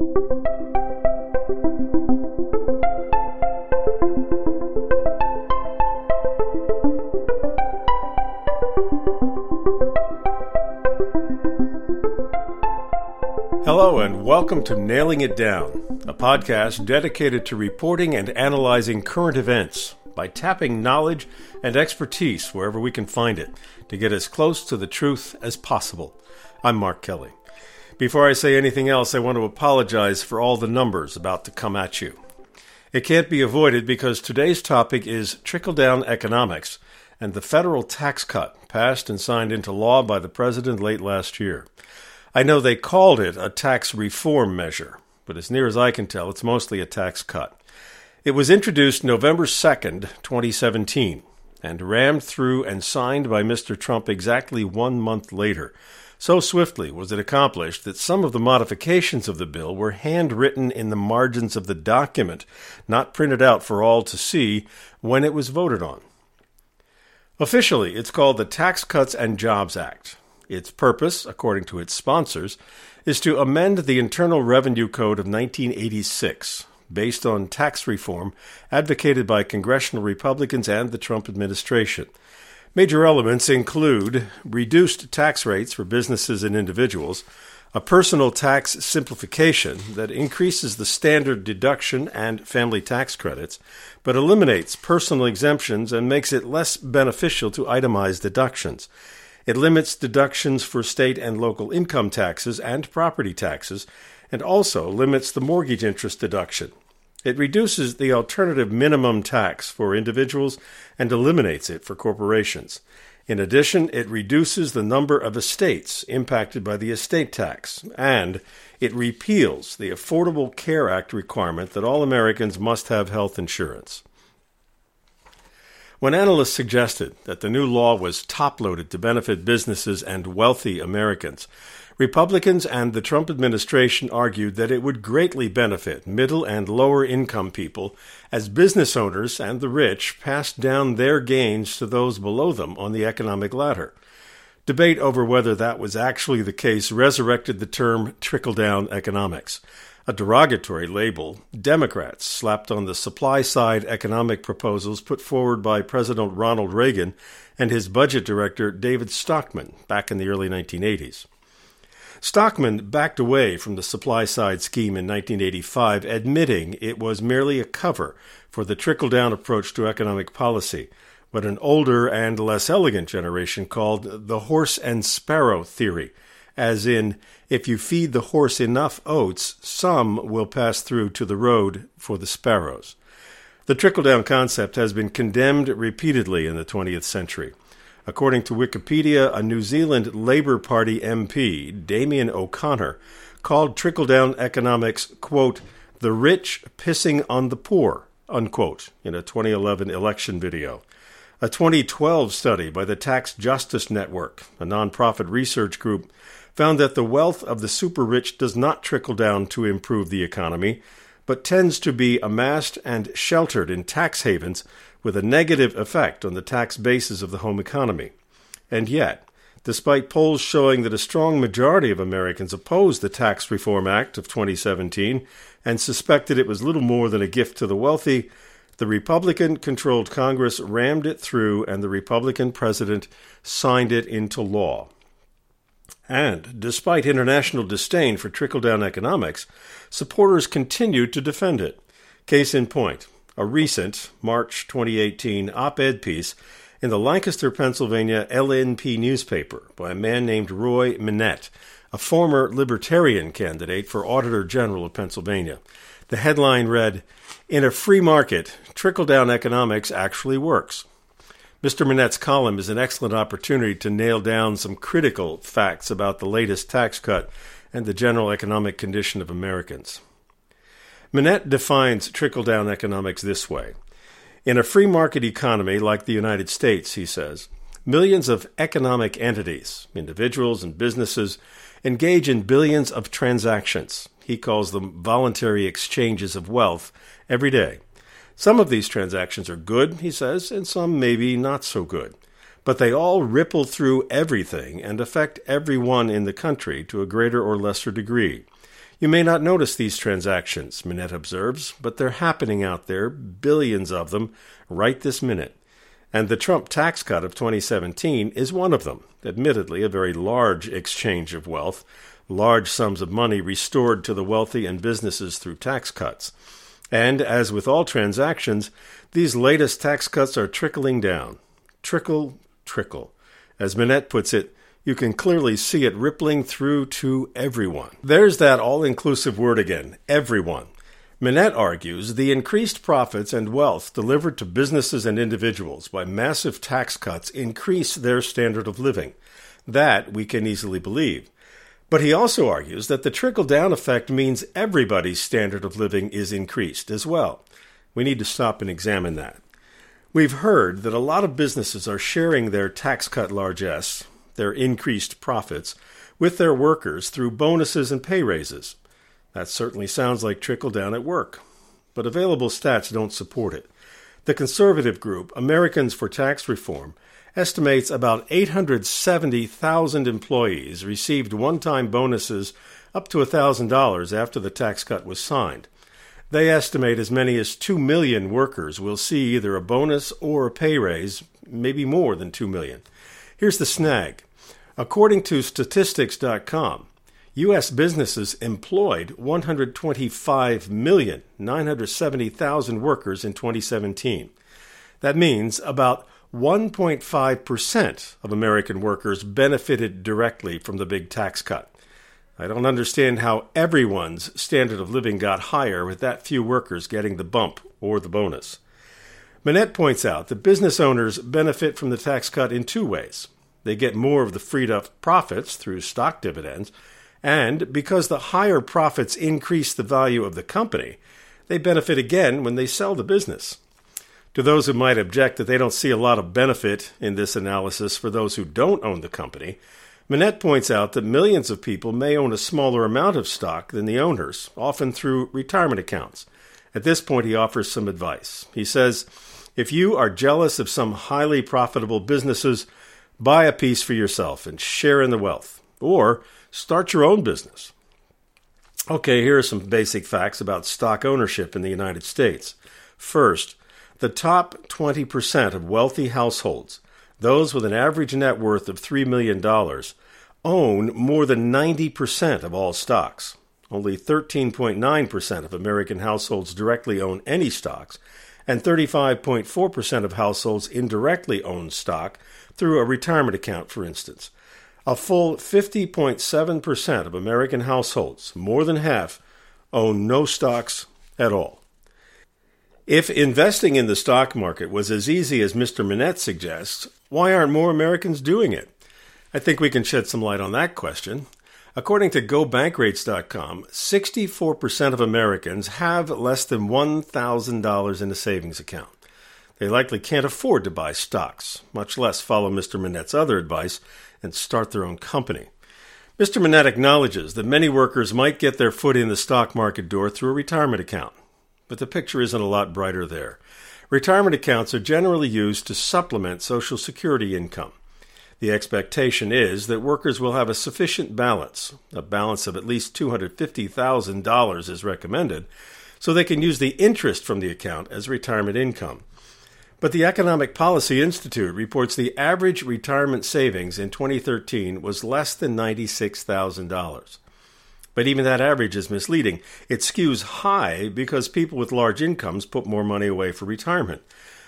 Hello, and welcome to Nailing It Down, a podcast dedicated to reporting and analyzing current events by tapping knowledge and expertise wherever we can find it to get as close to the truth as possible. I'm Mark Kelley. Before I say anything else, I want to apologize for all the numbers about to come at you. It can't be avoided because today's topic is trickle down economics and the federal tax cut passed and signed into law by the president late last year. I know they called it a tax reform measure, but as near as I can tell, it's mostly a tax cut. It was introduced November 2nd, 2017, and rammed through and signed by Mr. Trump exactly one month later. So swiftly was it accomplished that some of the modifications of the bill were handwritten in the margins of the document, not printed out for all to see when it was voted on. Officially, it's called the Tax Cuts and Jobs Act, its purpose, according to its sponsors, is to amend the Internal Revenue Code of 1986, based on tax reform advocated by congressional Republicans and the Trump administration. Major elements include reduced tax rates for businesses and individuals, a personal tax simplification that increases the standard deduction and family tax credits, but eliminates personal exemptions and makes it less beneficial to itemize deductions. It limits deductions for state and local income taxes and property taxes, and also limits the mortgage interest deduction. It reduces the alternative minimum tax for individuals and eliminates it for corporations. In addition, it reduces the number of estates impacted by the estate tax, and it repeals the Affordable Care Act requirement that all Americans must have health insurance. When analysts suggested that the new law was top loaded to benefit businesses and wealthy Americans, Republicans and the Trump administration argued that it would greatly benefit middle and lower income people as business owners and the rich passed down their gains to those below them on the economic ladder. Debate over whether that was actually the case resurrected the term trickle down economics a derogatory label Democrats slapped on the supply side economic proposals put forward by President Ronald Reagan and his budget director David Stockman back in the early 1980s. Stockman backed away from the supply side scheme in 1985, admitting it was merely a cover for the trickle down approach to economic policy, what an older and less elegant generation called the horse and sparrow theory as in, if you feed the horse enough oats, some will pass through to the road for the sparrows. The trickle down concept has been condemned repeatedly in the 20th century. According to Wikipedia, a New Zealand Labour Party MP, Damien O'Connor, called trickle down economics, quote, the rich pissing on the poor, unquote, in a 2011 election video. A 2012 study by the Tax Justice Network, a nonprofit research group, found that the wealth of the super rich does not trickle down to improve the economy, but tends to be amassed and sheltered in tax havens with a negative effect on the tax bases of the home economy. And yet, despite polls showing that a strong majority of Americans opposed the Tax Reform Act of 2017 and suspected it was little more than a gift to the wealthy, the Republican controlled Congress rammed it through and the Republican president signed it into law. And, despite international disdain for trickle down economics, supporters continued to defend it. Case in point, a recent March 2018 op ed piece in the Lancaster, Pennsylvania LNP newspaper by a man named Roy Minette, a former Libertarian candidate for Auditor General of Pennsylvania. The headline read In a free market, trickle down economics actually works. Mr. Minette's column is an excellent opportunity to nail down some critical facts about the latest tax cut and the general economic condition of Americans. Manette defines trickle down economics this way In a free market economy like the United States, he says, millions of economic entities, individuals and businesses, engage in billions of transactions. He calls them voluntary exchanges of wealth every day. Some of these transactions are good, he says, and some maybe not so good. But they all ripple through everything and affect everyone in the country to a greater or lesser degree. You may not notice these transactions, Minette observes, but they're happening out there, billions of them, right this minute. And the Trump tax cut of 2017 is one of them, admittedly a very large exchange of wealth, large sums of money restored to the wealthy and businesses through tax cuts. And as with all transactions, these latest tax cuts are trickling down. Trickle, trickle. As Minette puts it, you can clearly see it rippling through to everyone. There's that all inclusive word again everyone. Minette argues the increased profits and wealth delivered to businesses and individuals by massive tax cuts increase their standard of living. That we can easily believe. But he also argues that the trickle down effect means everybody's standard of living is increased as well. We need to stop and examine that. We've heard that a lot of businesses are sharing their tax cut largesse, their increased profits, with their workers through bonuses and pay raises. That certainly sounds like trickle down at work, but available stats don't support it. The conservative group, Americans for Tax Reform, estimates about 870,000 employees received one time bonuses up to $1,000 after the tax cut was signed. They estimate as many as 2 million workers will see either a bonus or a pay raise, maybe more than 2 million. Here's the snag. According to statistics.com, U.S. businesses employed 125,970,000 workers in 2017. That means about 1.5% of American workers benefited directly from the big tax cut. I don't understand how everyone's standard of living got higher with that few workers getting the bump or the bonus. Minette points out that business owners benefit from the tax cut in two ways. They get more of the freed up profits through stock dividends, and because the higher profits increase the value of the company, they benefit again when they sell the business. To those who might object that they don't see a lot of benefit in this analysis for those who don't own the company, Minette points out that millions of people may own a smaller amount of stock than the owners, often through retirement accounts. At this point, he offers some advice. He says, If you are jealous of some highly profitable businesses, buy a piece for yourself and share in the wealth. Or start your own business. Okay, here are some basic facts about stock ownership in the United States. First, the top 20% of wealthy households, those with an average net worth of $3 million, own more than 90% of all stocks. Only 13.9% of American households directly own any stocks, and 35.4% of households indirectly own stock through a retirement account, for instance. A full 50.7% of American households, more than half, own no stocks at all. If investing in the stock market was as easy as Mr. Minette suggests, why aren't more Americans doing it? I think we can shed some light on that question. According to GoBankRates.com, 64% of Americans have less than $1,000 in a savings account. They likely can't afford to buy stocks, much less follow Mr. Minette's other advice and start their own company. Mr. Minette acknowledges that many workers might get their foot in the stock market door through a retirement account, but the picture isn't a lot brighter there. Retirement accounts are generally used to supplement Social Security income. The expectation is that workers will have a sufficient balance, a balance of at least $250,000 is recommended, so they can use the interest from the account as retirement income. But the Economic Policy Institute reports the average retirement savings in 2013 was less than $96,000. But even that average is misleading. It skews high because people with large incomes put more money away for retirement.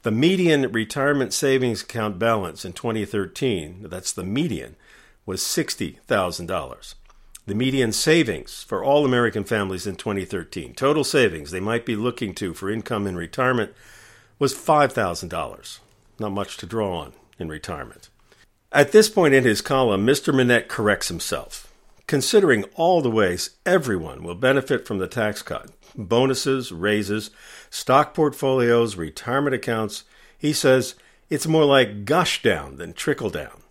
The median retirement savings account balance in 2013, that's the median, was $60,000. The median savings for all American families in 2013, total savings they might be looking to for income in retirement, was $5,000. Not much to draw on in retirement. At this point in his column, Mr. Minette corrects himself. Considering all the ways everyone will benefit from the tax cut bonuses, raises, stock portfolios, retirement accounts he says it's more like gush down than trickle down.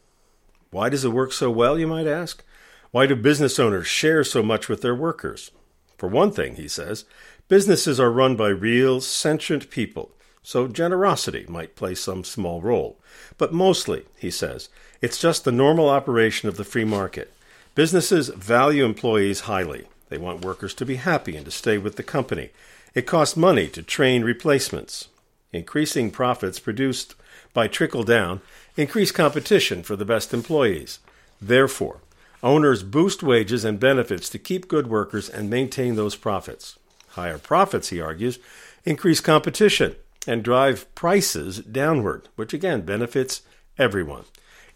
Why does it work so well, you might ask? Why do business owners share so much with their workers? For one thing, he says, businesses are run by real, sentient people so generosity might play some small role. But mostly, he says, it's just the normal operation of the free market. Businesses value employees highly. They want workers to be happy and to stay with the company. It costs money to train replacements. Increasing profits produced by trickle down increase competition for the best employees. Therefore, owners boost wages and benefits to keep good workers and maintain those profits. Higher profits, he argues, increase competition and drive prices downward, which again benefits everyone.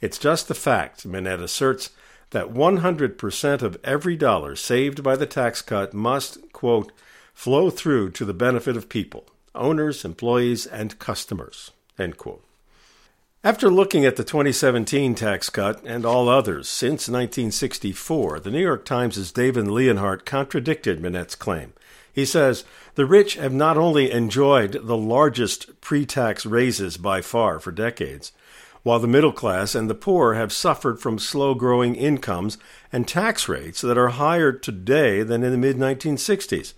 It's just the fact, Minette asserts, that 100% of every dollar saved by the tax cut must, quote, flow through to the benefit of people, owners, employees, and customers, end quote. After looking at the 2017 tax cut and all others since 1964, the New York Times' David Leonhardt contradicted Minette's claim. He says the rich have not only enjoyed the largest pre tax raises by far for decades, while the middle class and the poor have suffered from slow growing incomes and tax rates that are higher today than in the mid 1960s.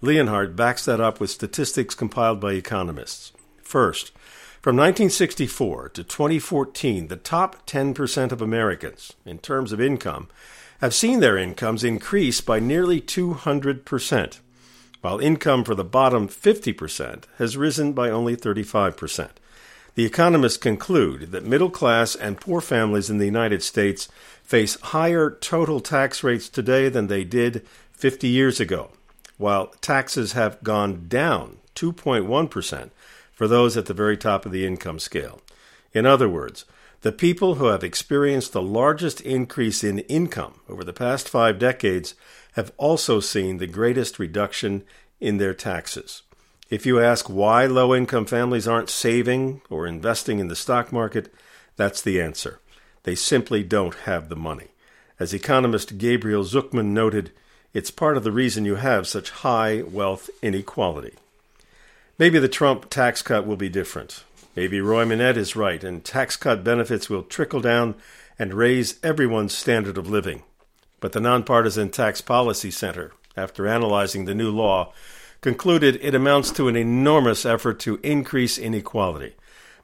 Leonhardt backs that up with statistics compiled by economists. First, from 1964 to 2014, the top 10% of Americans, in terms of income, have seen their incomes increase by nearly 200%, while income for the bottom 50% has risen by only 35%. The economists conclude that middle class and poor families in the United States face higher total tax rates today than they did 50 years ago, while taxes have gone down 2.1% for those at the very top of the income scale. In other words, the people who have experienced the largest increase in income over the past five decades have also seen the greatest reduction in their taxes. If you ask why low income families aren't saving or investing in the stock market, that's the answer. They simply don't have the money. As economist Gabriel Zucman noted, it's part of the reason you have such high wealth inequality. Maybe the Trump tax cut will be different. Maybe Roy Minette is right, and tax cut benefits will trickle down and raise everyone's standard of living. But the Nonpartisan Tax Policy Center, after analyzing the new law, concluded it amounts to an enormous effort to increase inequality.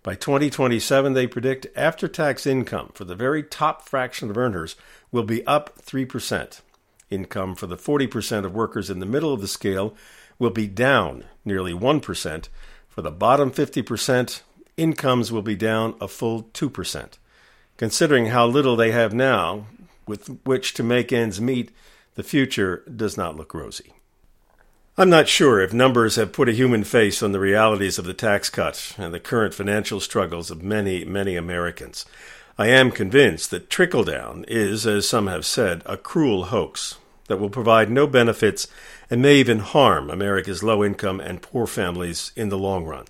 By 2027, they predict after tax income for the very top fraction of earners will be up 3%. Income for the 40% of workers in the middle of the scale will be down nearly 1%. For the bottom 50%, incomes will be down a full 2%. Considering how little they have now with which to make ends meet, the future does not look rosy. I'm not sure if numbers have put a human face on the realities of the tax cut and the current financial struggles of many, many Americans. I am convinced that trickle down is, as some have said, a cruel hoax that will provide no benefits and may even harm America's low income and poor families in the long run.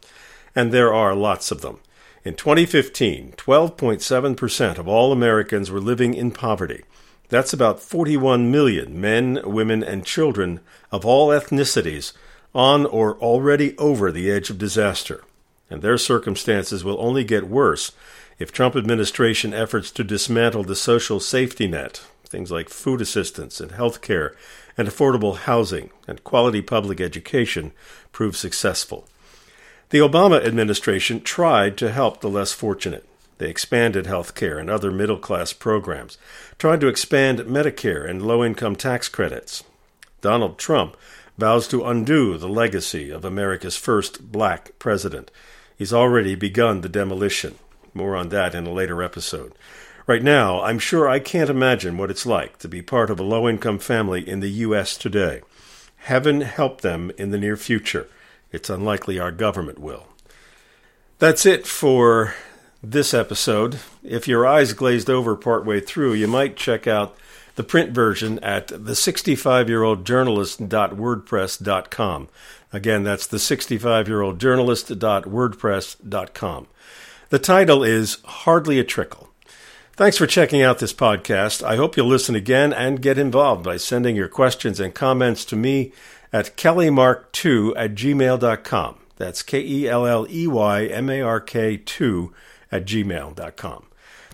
And there are lots of them. In 2015, 12.7% of all Americans were living in poverty. That's about 41 million men, women, and children of all ethnicities on or already over the edge of disaster. And their circumstances will only get worse if Trump administration efforts to dismantle the social safety net, things like food assistance and health care and affordable housing and quality public education prove successful. The Obama administration tried to help the less fortunate. They expanded health care and other middle class programs, tried to expand Medicare and low income tax credits. Donald Trump vows to undo the legacy of America's first black president. He's already begun the demolition. More on that in a later episode. Right now, I'm sure I can't imagine what it's like to be part of a low income family in the U.S. today. Heaven help them in the near future. It's unlikely our government will. That's it for this episode. If your eyes glazed over partway through, you might check out the print version at the 65 year old journalist.wordpress.com. Again, that's the 65 year old journalist.wordpress.com. The title is Hardly a Trickle. Thanks for checking out this podcast. I hope you'll listen again and get involved by sending your questions and comments to me at kelleymark2 at gmail.com. That's K E L L E Y M A R K 2 at gmail.com.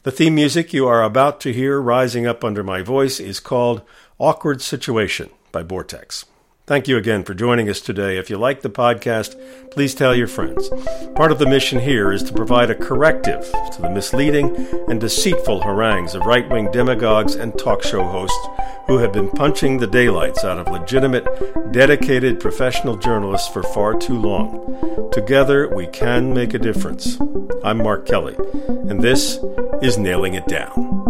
The theme music you are about to hear rising up under my voice is called Awkward Situation by Vortex. Thank you again for joining us today. If you like the podcast, please tell your friends. Part of the mission here is to provide a corrective to the misleading and deceitful harangues of right wing demagogues and talk show hosts who have been punching the daylights out of legitimate, dedicated professional journalists for far too long. Together, we can make a difference. I'm Mark Kelley, and this is Nailing It Down.